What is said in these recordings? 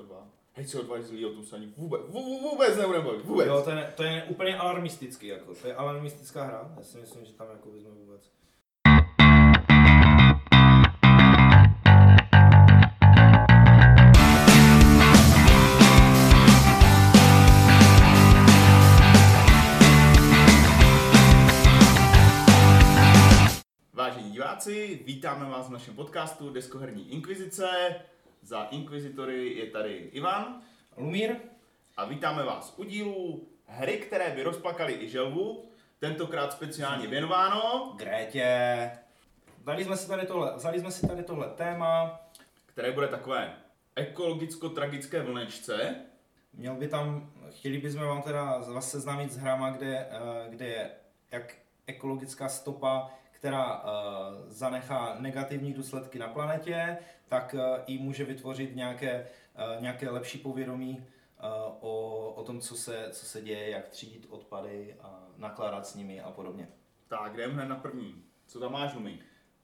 CO2. Hej, CO2 je zlý, o tom se ani vůbec, vů- vůbec nebudeme bavit, vůbec. Jo, to je, to je úplně alarmistický, jako. To je alarmistická hra. Já si myslím, že tam jako bychom vůbec. Vážení diváci, vítáme vás v našem podcastu Deskoherní inkvizice. Za inkvizitory je tady Ivan Lumír? a vítáme vás u dílu hry, které by rozplakaly i želvu, tentokrát speciálně věnováno, Grétě. Dali jsme si tady tohle, vzali jsme si tady tohle téma. které bude takové ekologicko-tragické vlnečce. Měl by tam, chtěli bychom vám teda vás seznámit s hrama, kde, eh, kde je jak ekologická stopa, která eh, zanechá negativní důsledky na planetě, tak eh, i může vytvořit nějaké, eh, nějaké lepší povědomí eh, o, o tom, co se, co se děje, jak třídit odpady a nakládat s nimi a podobně. Tak, jdeme hned na první. Co tam máš, Lumi?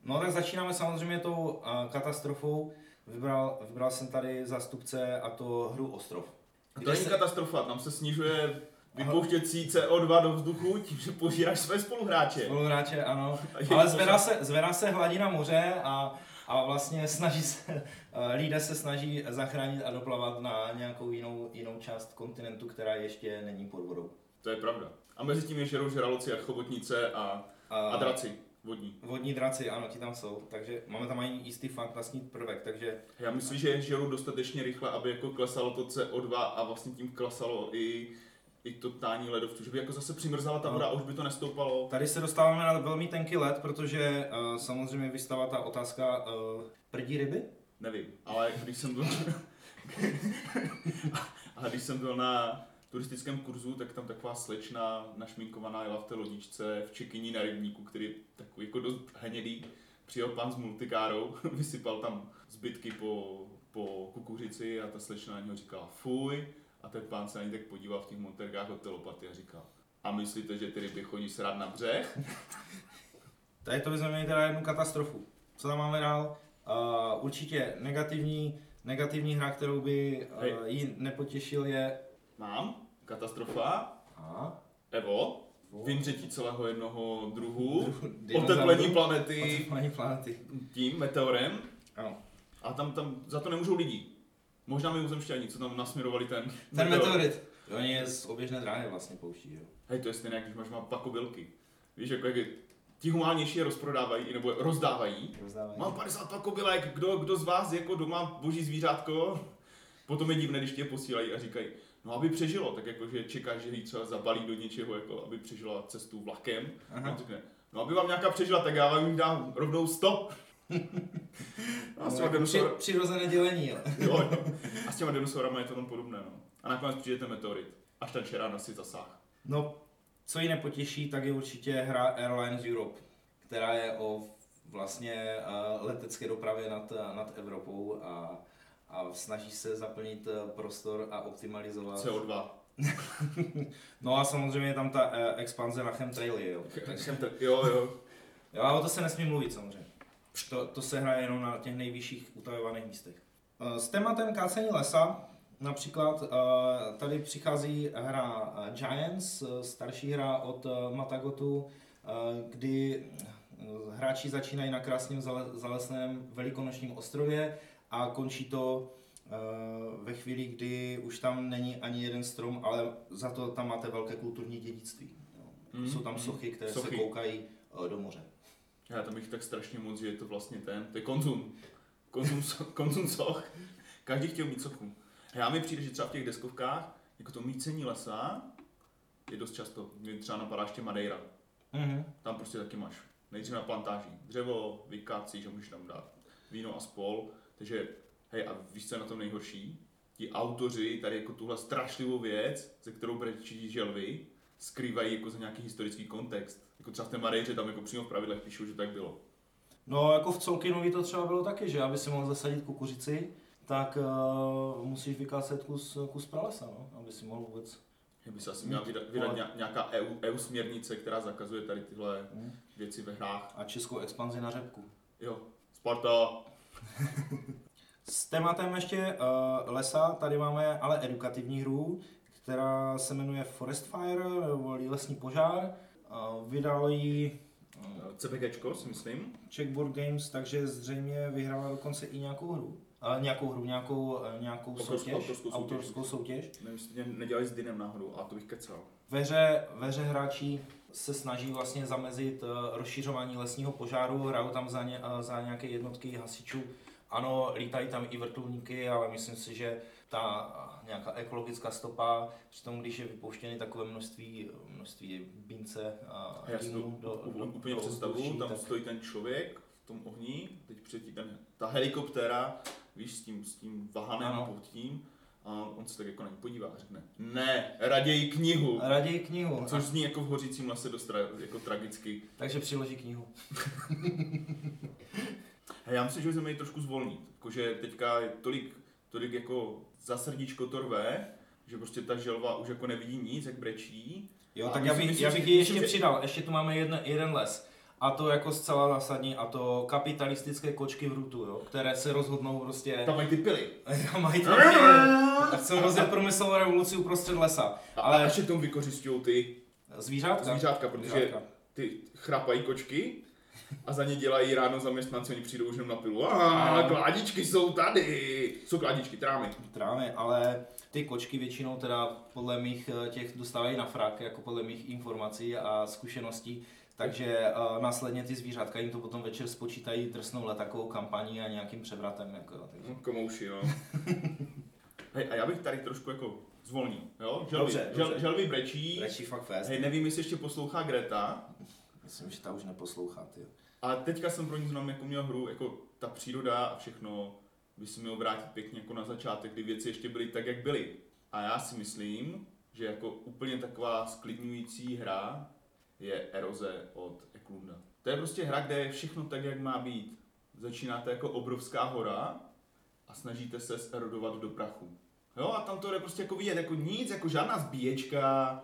No tak začínáme samozřejmě tou uh, katastrofou. Vybral, vybral jsem tady zástupce a to hru Ostrov. To Kde není se- katastrofa, tam se snižuje vypouštěcí CO2 do vzduchu tím, že požíráš své spoluhráče. Spoluhráče, ano. A Ale zvedá se, zvedá se hladina moře a, a vlastně snaží se, eh, lidé se snaží zachránit a doplavat na nějakou jinou, jinou část kontinentu, která ještě není pod vodou. To je pravda. A mezi tím je žerou žraloci a chobotnice a, a draci vodní. Vodní draci, ano, ti tam jsou, takže máme tam i jistý fantastní prvek, takže Já myslím, že žerou dostatečně rychle, aby jako klesalo to CO2 a vlastně tím klesalo i, i to tání ledovců, že by jako zase přimrzala ta No. voda a už by to nestoupalo. Tady se dostáváme na velmi tenký led, protože uh, samozřejmě vystává ta otázka uh, prdí ryby? Nevím, ale když jsem byl... ale když jsem byl na turistickém kurzu, tak tam taková slečna našminkovaná jela v té lodičce v čekyní na rybníku, který je takový jako dost hnědý. Přijel pan s multikárou, vysypal tam zbytky po, po kukuřici a ta slečna na něho říkala fuj. A ten pán se na ní tak podíval v těch monterkách od té lopaty a říkal, a myslíte, že ty ryby chodí srát na břeh? Tady to bychom měli teda jednu katastrofu. Co tam máme dál? Uh, určitě negativní, negativní hra, kterou by uh, ji nepotěšil je... Mám, katastrofa, Aha. Evo, vymřetí celého jednoho druhu, oteplení planety Oteplení planety. tím meteorem Ano. a tam, tam za to nemůžou lidi. Možná mimozemšťani, co tam nasměrovali ten, Ten meteorit. Oni je z oběžné dráhy vlastně pouští, jo. Hej, to je stejné, když máš má pakobilky. Víš, jako jak je, ti humánnější je rozprodávají, nebo rozdávají. Rozdávají. Mám 50 pakobilek, kdo, kdo z vás jako doma boží zvířátko? Potom je divné, když je posílají a říkají, no aby přežilo, tak jako, že čekáš, že ji třeba zabalí do něčeho, jako aby přežila cestu vlakem. Aha. A on řekne, no aby vám nějaká přežila, tak já vám jim dám rovnou 100. těma Jako při, dinosaur... přirozené dělení, jo. jo, jo. a s těma dinosaurama je to tam podobné. No. A nakonec přijde ten meteorit, až ten šerán asi zasáh. No, co ji nepotěší, tak je určitě hra Airlines Europe, která je o vlastně uh, letecké dopravě nad, nad Evropou a, a snaží se zaplnit eh, prostor a optimalizovat. CO2. No a samozřejmě je tam ta expanze na chemtraily, jo. Takže, jo, jo. jo, ale o to se nesmí mluvit samozřejmě. To, to se hraje jenom na těch nejvyšších utajovaných místech. Eh, S tématem kácení lesa Například eh, tady přichází hra eh, Giants, starší hra od Matagotu, kdy hráči začínají na krásném zale- zalesném velikonočním ostrově a končí to ve chvíli, kdy už tam není ani jeden strom, ale za to tam máte velké kulturní dědictví. Mm, Jsou tam sochy, které Sochy. se koukají do moře. Já tam bych tak strašně moc, že je to vlastně ten, to je konzum. Konzum, konzum soch. Každý chtěl mít sochu. Já mi přijde, že třeba v těch deskovkách, jako to mícení lesa, je dost často. Mě třeba napadá ještě Madeira. Mhm. Tam prostě taky máš. Nejdřív na plantáži. Dřevo, vykácíš a můžeš tam dát víno a spol. Takže, hej, a víš, co je na tom nejhorší? Ti autoři tady jako tuhle strašlivou věc, ze kterou brečí želvy, skrývají jako za nějaký historický kontext. Jako třeba v té Madeiře tam jako přímo v pravidlech píšou, že tak bylo. No, jako v Colkinovi to třeba bylo taky, že aby si mohl zasadit kukuřici, tak uh, musíš vykácet kus, kus pralesa, no, aby si mohl vůbec... Já by se asi měla vydat, vydat ně- nějaká EU, EU směrnice, která zakazuje tady tyhle Mm. věci ve hrách. A českou expanzi na řepku. Jo, Sparta, S tématem ještě uh, lesa, tady máme ale edukativní hru, která se jmenuje Forest Fire, nebo lesní požár. Vydalo ji CPGčko, si myslím. Checkboard Games, takže zřejmě vyhrála dokonce i nějakou hru. Uh, nějakou hru, nějakou, uh, nějakou Autorskou- soutěž, autorskou soutěž. autorskou soutěž. Nevím, jestli nedělali s Dynem náhodou, a to bych kecal. Ve hře, ve hře hráči se snaží vlastně zamezit uh, rozšiřování lesního požáru, hrajou tam za, ně, za nějaké jednotky hasičů. Ano, lítají tam i vrtulníky, ale myslím si, že ta nějaká ekologická stopa, přitom když je vypouštěny takové množství, množství bince a já do, do, úplně do představuju, ovzduší, tam tak- stojí ten člověk v tom ohni, teď přiletí ten, ta helikoptéra, víš, s tím, s tím vahanem Ano. pod tím, a on se tak jako na ní podívá a řekne, ne, raději knihu. Raději knihu, Což zní jako v hořícím lese dost tra, jako tragicky. takže přiloží knihu. A já myslím, že bychom měli trošku zvolnit. Jakože teďka je tolik, tolik jako za srdíčko to rve, že prostě ta želva už jako nevidí nic, jak brečí. Jo, A tak já myslím- bych, myslím já bych ji myslím, ještě že- přidal, ještě tu máme jeden, jeden les. A to jako zcela zásadní, a to kapitalistické kočky v rutu, jo, které se rozhodnou prostě, Tam mají ty pily. a mají tam a chcou rozjet průmyslovou revoluci uprostřed lesa. A, Ale- ještě tomu vykořišťují ty Zvířátka? zvířátka, protože Zvířátka. ty chrapají kočky a za ně dělají ráno zaměstnanci, oni přijdou už jenom na pilu. A kládičky jsou tady. Jsou kládičky, trámy. Trámy, ale ty kočky většinou teda podle mých eh, těch dostávají na frak, jako podle mých informací a zkušeností, takže uh, následně ty zvířátka jim to potom večer spočítají drsnou letakovou kampaní a nějakým převratem. Jako, jo, takže. No, komouši, no. Hej, a já bych tady trošku jako zvolnil, jo? Želvy, Dobře, žel, dobře. želvy brečí. Radši fakt fest. Hej, nevím, jestli ještě poslouchá Greta, Myslím, že ta už neposlouchá, ty. A teďka jsem pro ní znám jako měl hru, jako ta příroda a všechno by se mělo vrátit pěkně jako na začátek, kdy věci ještě byly tak, jak byly. A já si myslím, že jako úplně taková sklidňující hra je Eroze od Eklunda. To je prostě hra, kde je všechno tak, jak má být. Začínáte jako obrovská hora a snažíte se erodovat do prachu. Jo, a tam to jde prostě jako vidět, jako nic, jako žádná zbíječka,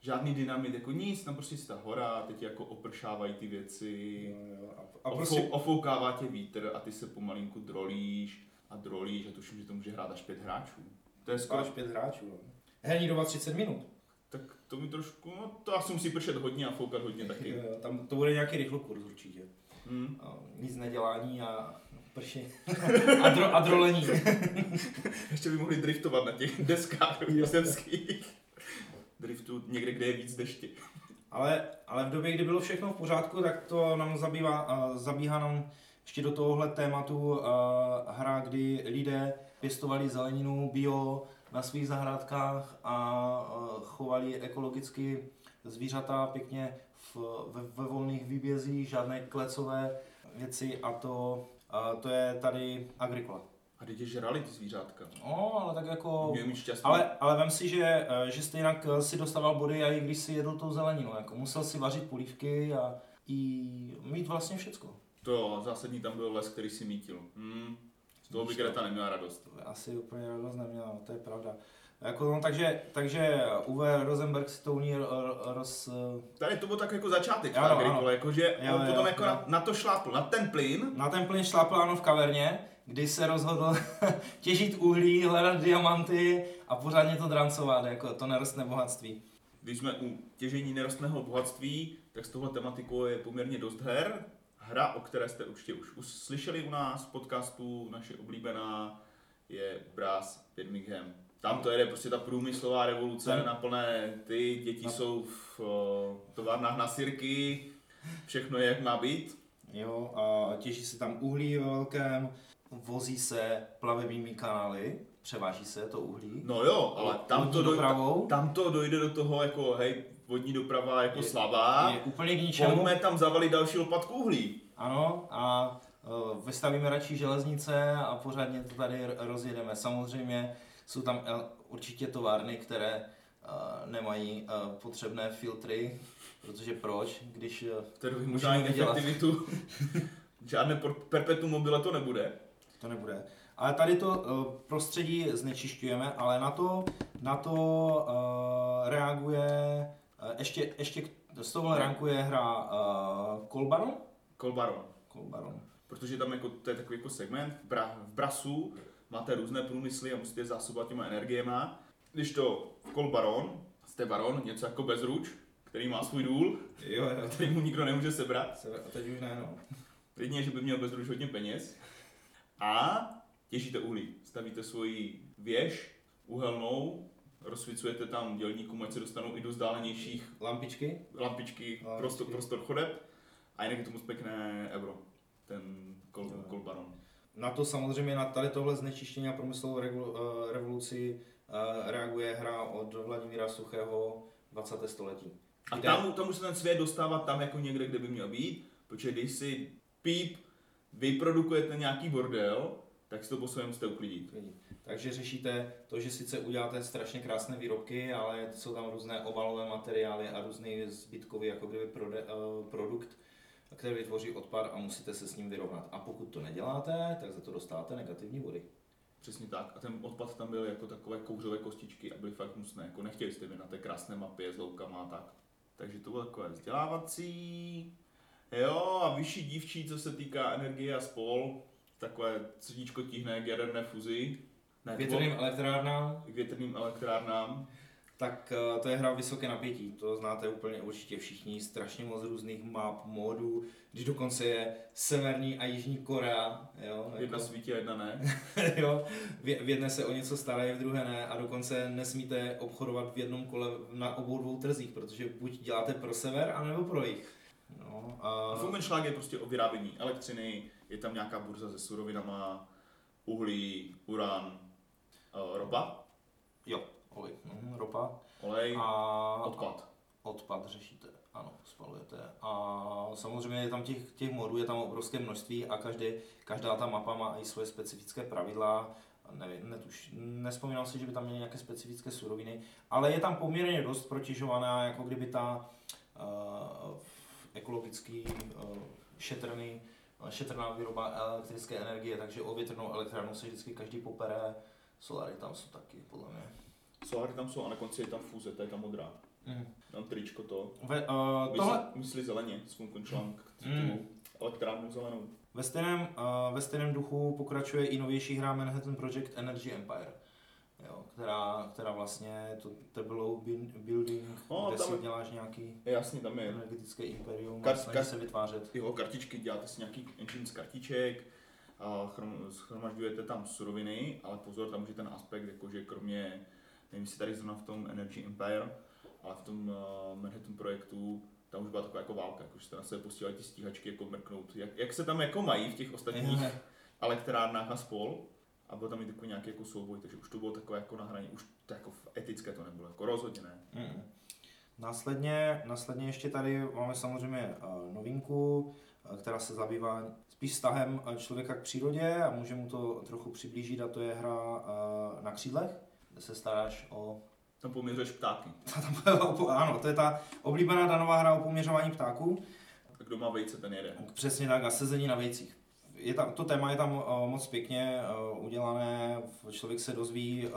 žádný dynamit, jako nic, tam prostě je ta hora, teď jako opršávají ty věci. A A prostě, Ofoukává tě vítr a ty se pomalinku drolíš a drolíš a tuším, že to může hrát až pět hráčů. To je skoro, skoro pět hráčů. no. Herní doba 30 minut. tak to mi trošku, no to asi musí pršet hodně a foukat hodně taky. Jo, jo, Tam to bude nějaký rychlokurs určitě. Hmm. A Nic nedělání a prši. a, dro, a drolení. Ještě by mohli driftovat na těch deskách zemských. Driftu někde, kde je víc deště. Ale, ale v době, kdy bylo všechno v pořádku, tak to nám zabývá, uh, zabíhá nám ještě do tohohle tématu uh, hra, kdy lidé pěstovali zeleninu bio na svých zahrádkách a uh, chovali ekologicky zvířata pěkně v, ve, ve volných výbězích, žádné klecové věci a to, uh, to je tady agrikola. A teď je žrali ty zvířátka. No, ale tak jako... Měl mít šťastný. Ale, ale vem si, že, eh, že stejně si dostával body, a i když si jedl tou zeleninu. Jako musel si vařit polívky a i mít vlastně všecko. To jo, zásadní tam byl les, který si mítil. Hmm. Z toho by. Greta neměla radost. Asi úplně radost neměla, no, to je pravda. Jako, no, takže, takže Uwe Rosenberg si to u ní ro- roz... eh, Tady to byl tak jako začátek Ano, ano, jakože Jo, on jo, potom jo. jako na, na, to šlápl, na ten plyn, Na ten plyn šlápl ano v kaverně, kdy se rozhodl těžit uhlí, hledat diamanty a pořádně to drancovat, jako to nerostné bohatství. Když jsme u těžení nerostného bohatství, tak s tohle tematikou je poměrně dost her. Hra, o které jste určitě už slyšeli u nás v podcastu, naše oblíbená, je Brass Birmingham. Tam to jede prostě ta průmyslová revoluce Ten- na plné, ty děti Na- jsou v o, továrnách na sirky, všechno je jak má být. Jo, a těží se tam uhlí ve velkém, vozí se plavebními kanály, převáží se to uhlí. No jo, ale tam to, dojde, dopravou. tam to dojde do toho jako, hej, vodní doprava jako slabá, Je úplně k ničemu. pojďme tam zavalit další lopatku uhlí. Ano, a uh, vystavíme radši železnice a pořádně to tady rozjedeme. Samozřejmě jsou tam určitě továrny, které uh, nemají uh, potřebné filtry, protože proč, když uh, Tedy možná efektivitu. Žádné perpetuum mobile to nebude. To nebude. Ale tady to uh, prostředí znečišťujeme, ale na to, na to uh, reaguje, uh, ještě, ještě z tohohle reaguje hra uh, Kolbaron. Kolbaron. Kolbaron. protože tam jako, to je takový jako segment, v, bra, v Brasu máte různé průmysly a musíte zásobovat těma energiema. Když to v Kol Baron, jste baron, něco jako bezruč, který má svůj důl, Jo, jo. který mu nikdo nemůže sebrat. Se- A teď už ne, no. Jedině, že by měl bezruč hodně peněz. A těžíte uhlí. Stavíte svoji věž uhelnou, rozsvicujete tam dělníkům, ať se dostanou i do vzdálenějších Lampičky? lampičky, Lampičky. prostor, prostor chodeb. A jinak je to moc pěkné euro, ten kol, Jo. kol baron. Na to samozřejmě, na tady tohle znečištění a průmyslovou eh, revoluci eh, reaguje hra od Vladimíra Suchého 20. století. A tam, tam už se ten svět dostává tam jako někde, kde by měl být, protože když si píp vyprodukujete nějaký bordel, tak si to po svém musíte uklidit. Lidi. Takže řešíte to, že sice uděláte strašně krásné výrobky, ale jsou tam různé obalové materiály a různý zbytkový jako kdyby prode, uh, produkt, který vytvoří odpad a musíte se s ním vyrovnat. A pokud to neděláte, tak za to dostáváte negativní body. Přesně tak. A ten odpad tam byl jako takové kouřové kostičky a byly fakt hnusné. Jako nechtěli jste být na té krásné mapě s loukama a tak. Takže to bylo takové vzdělávací. Jo, a vyšší dívčí, co se týká energie a spol, takové srdíčko tíhne k jaderné fuzi. Ne, to Větrným elektrárnám, k větrným elektrárnám. tak eh, to je hra vysoké napětí. To znáte úplně určitě všichni. Strašně moc různých map, modů, když dokonce je Severní a Jižní Korea. Jo, Jedna jako- svítí a jedna ne. jo, v v jedné se o něco starají, v druhé ne a dokonce nesmíte obchodovat v jednom kole na obou dvou trzích, protože buď děláte pro sever, anebo pro jich. No, a... Fungenschlag je prostě o vyrábění elektřiny, je tam nějaká burza se surovinama, uhlí, uran, eh, ropa, Jo, olej, mhm, ropa olej, a odpad. odpad řešíte, ano, spalujete. A samozřejmě je tam těch, těch modů, je tam obrovské množství a každý, každá ta mapa má i svoje specifické pravidla. Nevím, netuš, nespomínal si, že by tam měly nějaké specifické suroviny, ale je tam poměrně dost protěžovaná, jako kdyby ta uh, ekologický uh, šetrný, šetrná výroba elektrické energie, takže o větrnou elektrárnu se vždycky každý popere, solary tam jsou taky, podle mě. Solary tam jsou a na konci je tam fúze, to je ta modrá. Mm. Tam tričko to. Ve, uh, tohle, myslí zeleně, s Funkenschlag, Mm. elektrárnu zelenou. Ve stejném, uh, ve stejném duchu pokračuje i novější hra Manhattan Project Energy Empire, která, která vlastně to tableau bin- building, No, kde tam si děláš nějaký Jasně, tam je energetické imperium Kar- a kar- se vytvářet. jo, kartičky, děláte si nějaký engine z kartiček, a chrom- schromažďujete tam suroviny, ale pozor, tam už je ten aspekt, jako že kromě, nevím, jestli tady zrovna v tom Energy Empire, ale v tom uh, Manhattan projektu, tam už byla taková jako válka, jako že jste na sebe posílali ty stíhačky jako mrknout. Jak, jak se tam jako mají v těch ostatních elektrárnách a spol, a byl tam i takový nějaký jako souboj, takže už to bylo takové jako na hraně, už to jako etické to nebylo, jako rozhodně ne. Mm. Následně, následně ještě tady máme samozřejmě uh, novinku, uh, která se zabývá spíš vztahem uh, člověka k přírodě a může mu to trochu přiblížit a to je hra na křídlech, kde se staráš o Tam poměřuješ ptáky. ano, to je ta oblíbená danová hra o poměřování ptáků. A kdo má vejce, ten jede. Přesně tak, a sezení na vejcích. Je tam, to téma je tam uh, moc pěkně uh, udělané, člověk se dozví uh,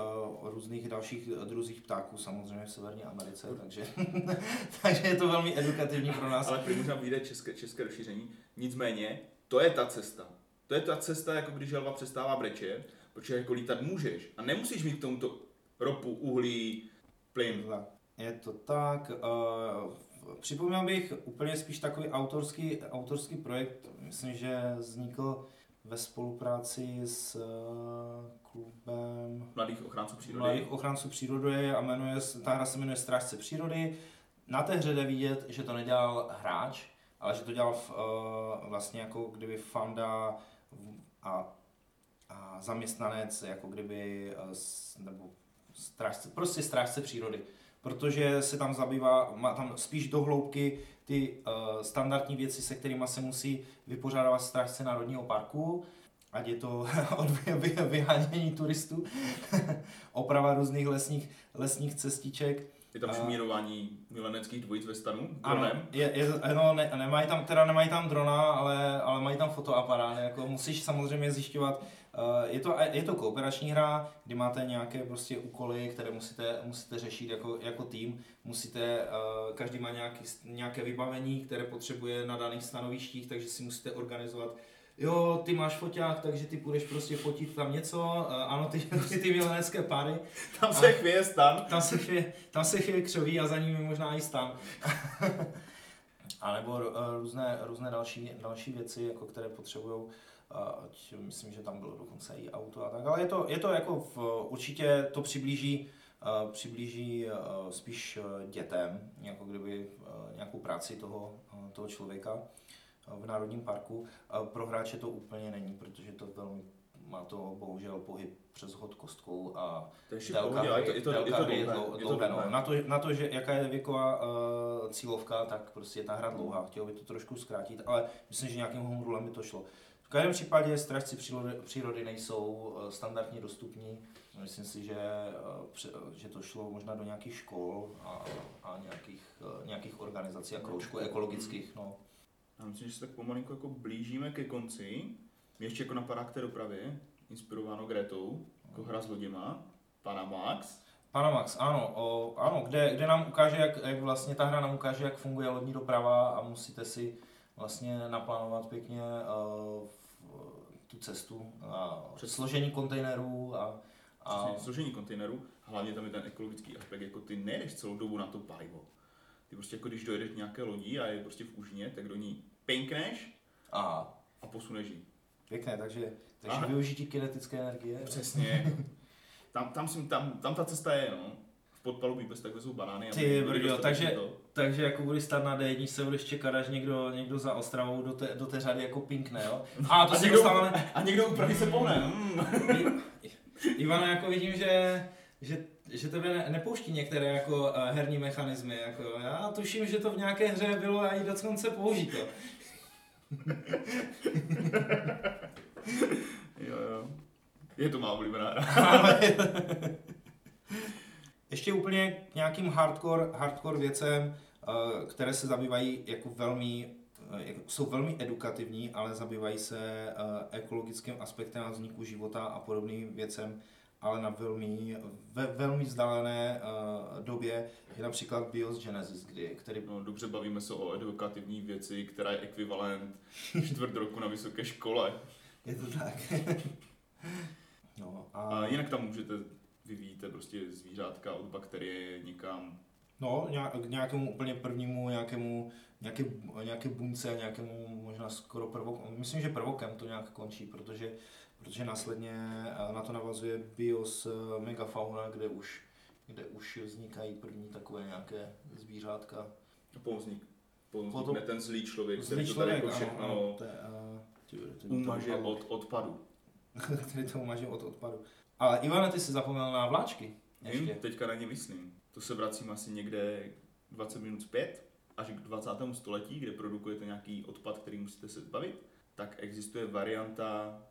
o různých dalších druzích ptáků, samozřejmě v Severní Americe, takže, takže je to velmi edukativní pro nás. Ale prý možná vyjde české, české rozšíření. Nicméně, to je ta cesta. To je ta cesta, jako když želva přestává brečet, protože jako lítat můžeš. A nemusíš mít k tomuto ropu, uhlí, plyn. Je to tak. Uh, připomněl bych úplně spíš takový autorský, autorský projekt, myslím, že vznikl ve spolupráci s uh, klubem Mladých ochránců přírody. mladých ochránců přírody a jmenuje, se- ta hra se jmenuje Strážce přírody. Na té hře jde vidět, že to nedělal hráč, ale že to dělal v, uh, vlastně jako kdyby fanda a, a zaměstnanec, jako kdyby, s- nebo strážce, prostě strážce přírody. Protože se tam zabývá, má tam spíš do hloubky ty uh, standardní věci, se kterými se musí vypořádávat strážce Národního parku, ať je to od vy- vy- vyhánění turistů, oprava různých lesních, lesních cestiček. Je tam A- šmírování mileneckých dvojic ve stanu. Ano, dronem. je, je, no, ne, nemají tam, teda nemají tam drona, ale, ale mají tam fotoaparát, jako musíš samozřejmě zjišťovat, uh, je to, je to kooperační hra, kdy máte nějaké prostě úkoly, které musíte, musíte řešit jako, jako tým, musíte, uh, každý má nějaký, nějaké vybavení, které potřebuje na daných stanovištích, takže si musíte organizovat jo, ty máš foťák, takže ty půjdeš prostě fotit tam něco, eh, ano, ty, ty, ty milenecké páry. Tam se chvěje stan. Tam se chvěje, tam se chvěje křoví a za ním je možná i stan. a nebo uh, různé, různé další, další věci, jako které potřebují ať myslím, že tam bylo dokonce i auto a tak, ale je to, je to jako v, určitě to přiblíží, uh, přiblíží uh, spíš dětem, jako kdyby uh, nějakou práci toho, toho člověka v Národním parku. Pro hráče to úplně není, protože to velmi má to bohužel pohyb přes hod kostkou a to je délka hry, je to, je to, je to je to dlouhé. No. Na, to, na to, že jaká je věková uh, cílovka, tak prostě je ta hra dlouhá. Chtěl by to trošku zkrátit, ale myslím, že nějakým homrulem by to šlo každém případě strážci přírody, přírody nejsou eh, standardně dostupní. Myslím si, že, eh, že to šlo možná do nějakých škol a, a nějakých, nějakých organizací a kroužků ekologických. No. Já myslím, že se tak pomalinku jako blížíme ke konci. Mě ještě jako napadá k té dopravě, inspirováno Gretou, jako hra s loděma, Panamax. Panamax, ano, o, ano kde, kde nám ukáže, jak, jak vlastně ta hra nám ukáže, jak funguje lodní doprava a musíte si vlastně naplánovat pěkně uh, tu cestu a Přes... složení kontejnerů a, a... Přesně, složení kontejnerů, hlavně tam je ten ekologický aspekt, jako ty nejdeš celou dobu na to palivo. Ty prostě jako když dojedeš nějaké lodí a je prostě v úžně, tak do ní pinkneš a, a posuneš ji. Pěkné, takže, takže a... využití kinetické energie. Přesně. tam, tam, tam, tam, tam ta cesta je, no podpalubí bez takhle jsou banány. Ty brdio, takže, to. takže jako budeš stát na D1, se budeš čekat, až někdo, někdo za Ostravou do té, do té řady jako pinkne, jo? A to a se někdo, dostáváme... A někdo úplně se pohne. Mm. Ivana, jako vidím, že, že, že tebe ne, nepouští některé jako uh, herní mechanismy. Jako, já tuším, že to v nějaké hře bylo a i dokonce použito. jo, jo. Je to má oblíbená hra. Ještě úplně k nějakým hardcore, hardcore věcem, eh, které se zabývají jako velmi eh, jsou velmi edukativní, ale zabývají se ekologickým aspektem vzniku života a podobným věcem, ale na velmi, ve velmi vzdálené době je například Bios Genesis, kdy, který... No, dobře bavíme se o edukativní věci, která je ekvivalent čtvrt roku na vysoké škole. Je to tak. no, a... a jinak tam můžete vyvíjíte prostě zvířátka od bakterie někam. No, k nějakému úplně prvnímu, nějakému, nějaké, nějaké bunce, nějakému možná skoro prvokem, myslím, že prvokem to nějak končí, protože, protože následně eh, na to navazuje BIOS eh, Megafauna, kde už, kde už vznikají první takové nějaké zvířátka. Povznikne Potom, ten zlý člověk, zlý který člověk, to tady jako všechno ano, ano, to je, uh, umaže od odpadu. který to umaže od odpadu. Ale Ivane, ty jsi zapomněl na vláčky. Ještě. Vím, teďka na ně myslím. To se vracím asi někde 20 minut zpět, až k 20. století, kde produkujete nějaký odpad, který musíte se zbavit, tak existuje varianta,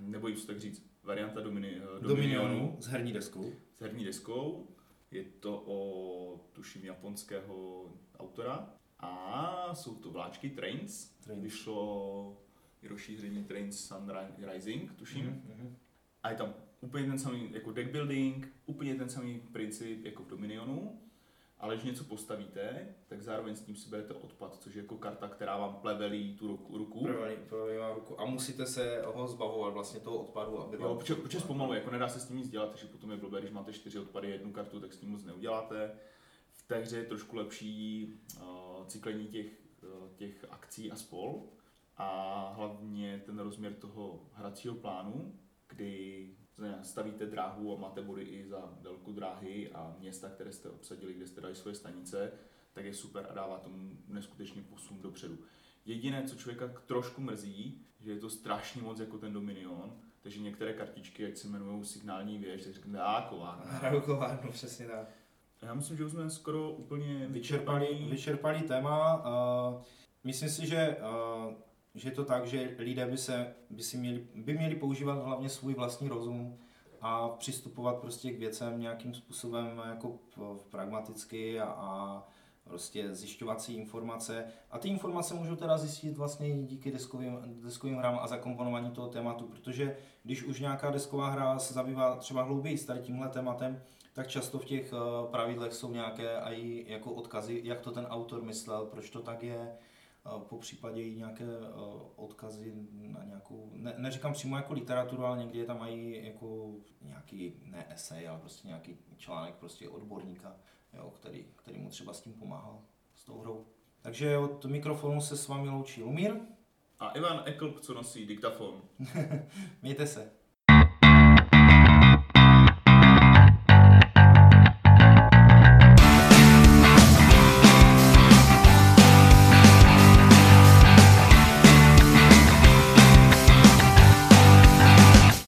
nebojím se tak říct, varianta domini, eh, Dominionu s herní deskou. S herní deskou. Je to o, tuším, japonského autora. A jsou to vláčky Trains. Trains. Vyšlo rozšíření Trains Sun Rising, tuším. Mm-hmm. A je tam úplně ten samý jako deck building, úplně ten samý princip jako v Dominionu, ale když něco postavíte, tak zároveň s tím si berete odpad, což je jako karta, která vám plevelí tu ruku. ruku. Plevelí, plevelí vám ruku. A musíte se ho zbavovat vlastně toho odpadu, aby Jo, počas, počas pomalu, jako nedá se s tím nic dělat, takže potom je blbé, když máte čtyři odpady jednu kartu, tak s tím moc neuděláte. V té hře je trošku lepší uh, cyklení těch, uh, těch akcí a spol a hlavně ten rozměr toho hracího plánu, kdy stavíte dráhu a máte body i za délku dráhy a města, které jste obsadili, kde jste dali svoje stanice, tak je super a dává tomu neskutečně posun dopředu. Jediné, co člověka trošku mrzí, že je to strašně moc jako ten Dominion, takže některé kartičky, jak se jmenují signální věž, tak řekne a kovárna. Hraju kovárnu, přesně tak. Já myslím, že už jsme skoro úplně vyčerpali, vyčerpali téma. Uh, myslím si, že uh, že je to tak, že lidé by, se, by, si měli, by měli používat hlavně svůj vlastní rozum a přistupovat prostě k věcem nějakým způsobem jako pragmaticky a, a prostě zjišťovat si informace. A ty informace můžu teda zjistit vlastně díky deskovým, deskovým hrám a zakomponování toho tématu, protože když už nějaká desková hra se zabývá třeba hlouběji s tady tímhle tématem, tak často v těch eh, pravidlech jsou nějaké i jako odkazy, jak to ten autor myslel, proč to tak je, po případě i nějaké odkazy na nějakou, ne, neříkám přímo jako literaturu, ale někdy je tam mají jako nějaký, ne esej, ale prostě nějaký článek prostě odborníka, jo, který, který mu třeba s tím pomáhal, s tou hrou. Takže od mikrofonu se s vámi loučí Lumír. A Ivan Eklb, co nosí diktafon. Mějte se.